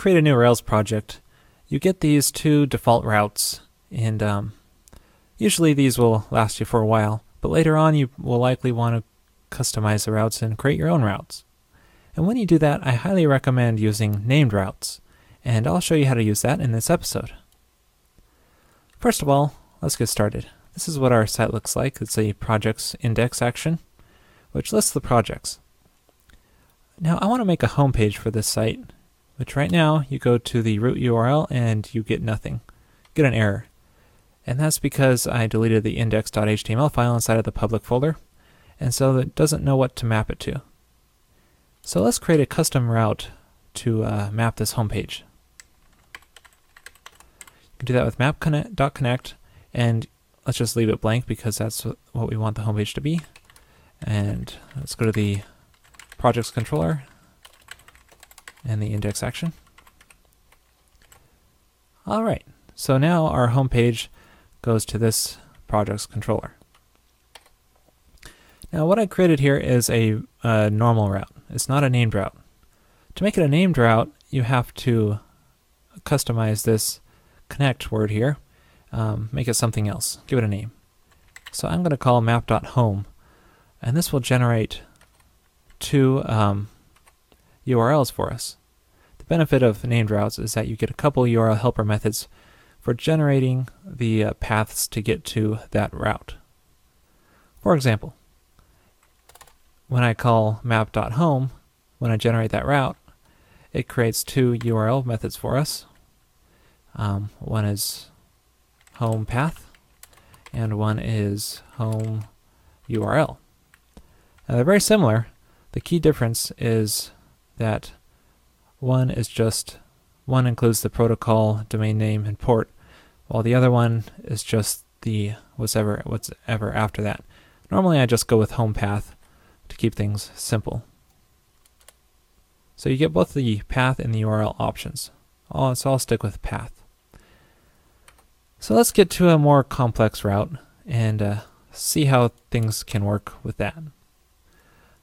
create a new Rails project, you get these two default routes, and um, usually these will last you for a while, but later on you will likely want to customize the routes and create your own routes. And when you do that, I highly recommend using named routes, and I'll show you how to use that in this episode. First of all, let's get started. This is what our site looks like. It's a projects index action, which lists the projects. Now I want to make a home page for this site, which right now you go to the root URL and you get nothing, get an error. And that's because I deleted the index.html file inside of the public folder, and so it doesn't know what to map it to. So let's create a custom route to uh, map this home page. You can do that with map.connect, and let's just leave it blank because that's what we want the home page to be. And let's go to the projects controller and the index action. All right, so now our home page goes to this projects controller. Now what I created here is a, a, normal route. It's not a named route. To make it a named route, you have to customize this connect word here, um, make it something else, give it a name. So I'm going to call map.home, and this will generate two um, URLs for us The benefit of named routes is that you get a couple URL helper methods for generating the uh, paths to get to that route. For example, when I call map.home, when I generate that route, it creates two URL methods for us. Um, one is home path, and one is home URL. Now they're very similar. The key difference is that one is just, one includes the protocol, domain name, and port, while the other one is just the whatever, whatever after that. Normally I just go with home path to keep things simple. So you get both the path and the URL options. So I'll stick with path. So let's get to a more complex route and uh, see how things can work with that.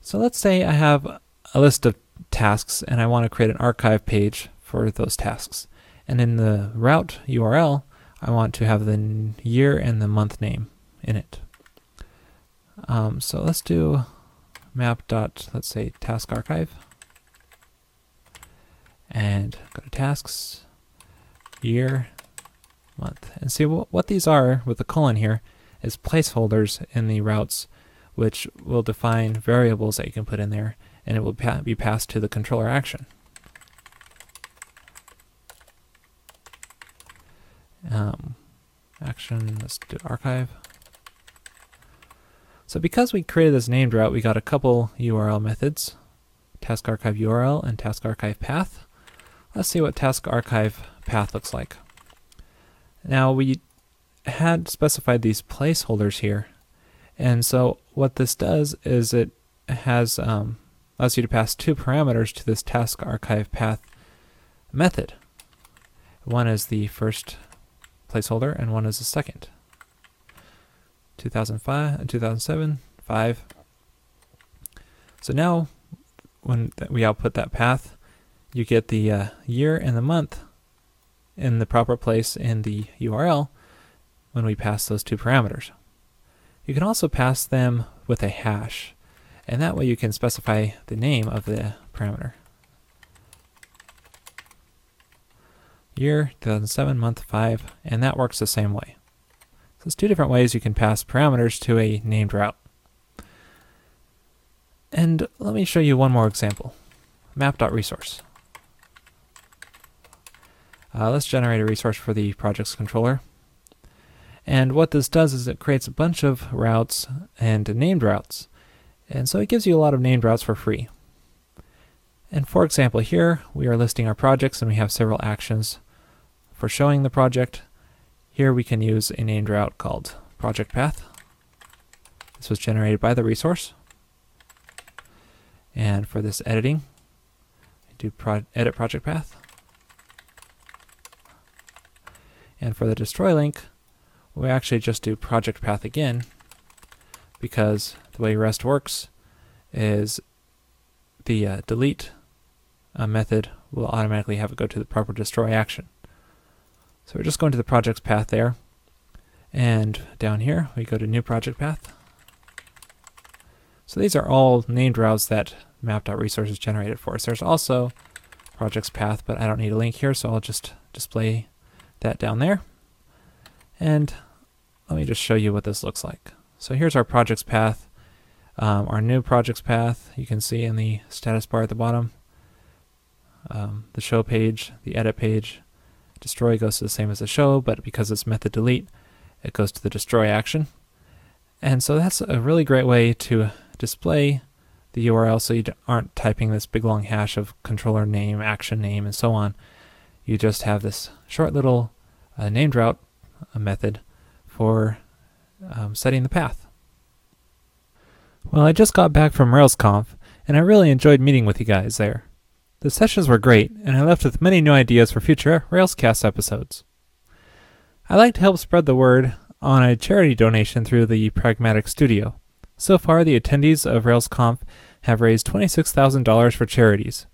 So let's say I have a list of tasks and I want to create an archive page for those tasks. And in the route URL, I want to have the year and the month name in it. Um, so let's do map dot, let's say task archive. And go to tasks, year, month. And see what, what these are with the colon here is placeholders in the routes which will define variables that you can put in there and it will be passed to the controller action. Um, action, let's do archive. So because we created this named route, we got a couple URL methods, task archive URL and task archive path. Let's see what task archive path looks like. Now we had specified these placeholders here, and so what this does is it has um, allows you to pass two parameters to this task archive path method. One is the first placeholder and one is the second. 2005 and 2007, 5. So now when we output that path, you get the uh, year and the month in the proper place in the URL when we pass those two parameters. You can also pass them with a hash. And that way you can specify the name of the parameter. Year, 2007, month 5, and that works the same way. So there's two different ways you can pass parameters to a named route. And let me show you one more example. Map.resource. Uh, let's generate a resource for the project's controller. And what this does is it creates a bunch of routes and named routes. And so it gives you a lot of named routes for free. And for example, here we are listing our projects and we have several actions for showing the project. Here we can use a named route called project path. This was generated by the resource. And for this editing, I do pro edit project path. And for the destroy link, we actually just do project path again because the way REST works is the uh, delete uh, method will automatically have it go to the proper destroy action. So we're just going to the project's path there. And down here, we go to new project path. So these are all named routes that map.resources generated for us. There's also project's path, but I don't need a link here, so I'll just display that down there. And let me just show you what this looks like. So here's our project's path. Um, our new project's path, you can see in the status bar at the bottom. Um, the show page, the edit page, destroy goes to the same as the show, but because it's method delete, it goes to the destroy action. And so that's a really great way to display the URL so you aren't typing this big long hash of controller name, action name, and so on. You just have this short little uh, named route method for um, setting the path. Well, I just got back from RailsConf, and I really enjoyed meeting with you guys there. The sessions were great, and I left with many new ideas for future Railscast episodes. I'd like to help spread the word on a charity donation through the Pragmatic Studio. So far, the attendees of RailsConf have raised $26,000 for charities.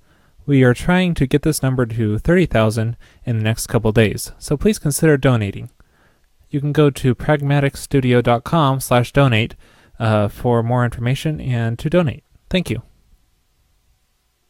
We are trying to get this number to 30,000 in the next couple days, so please consider donating. You can go to pragmaticstudio.com/donate uh, for more information and to donate. Thank you.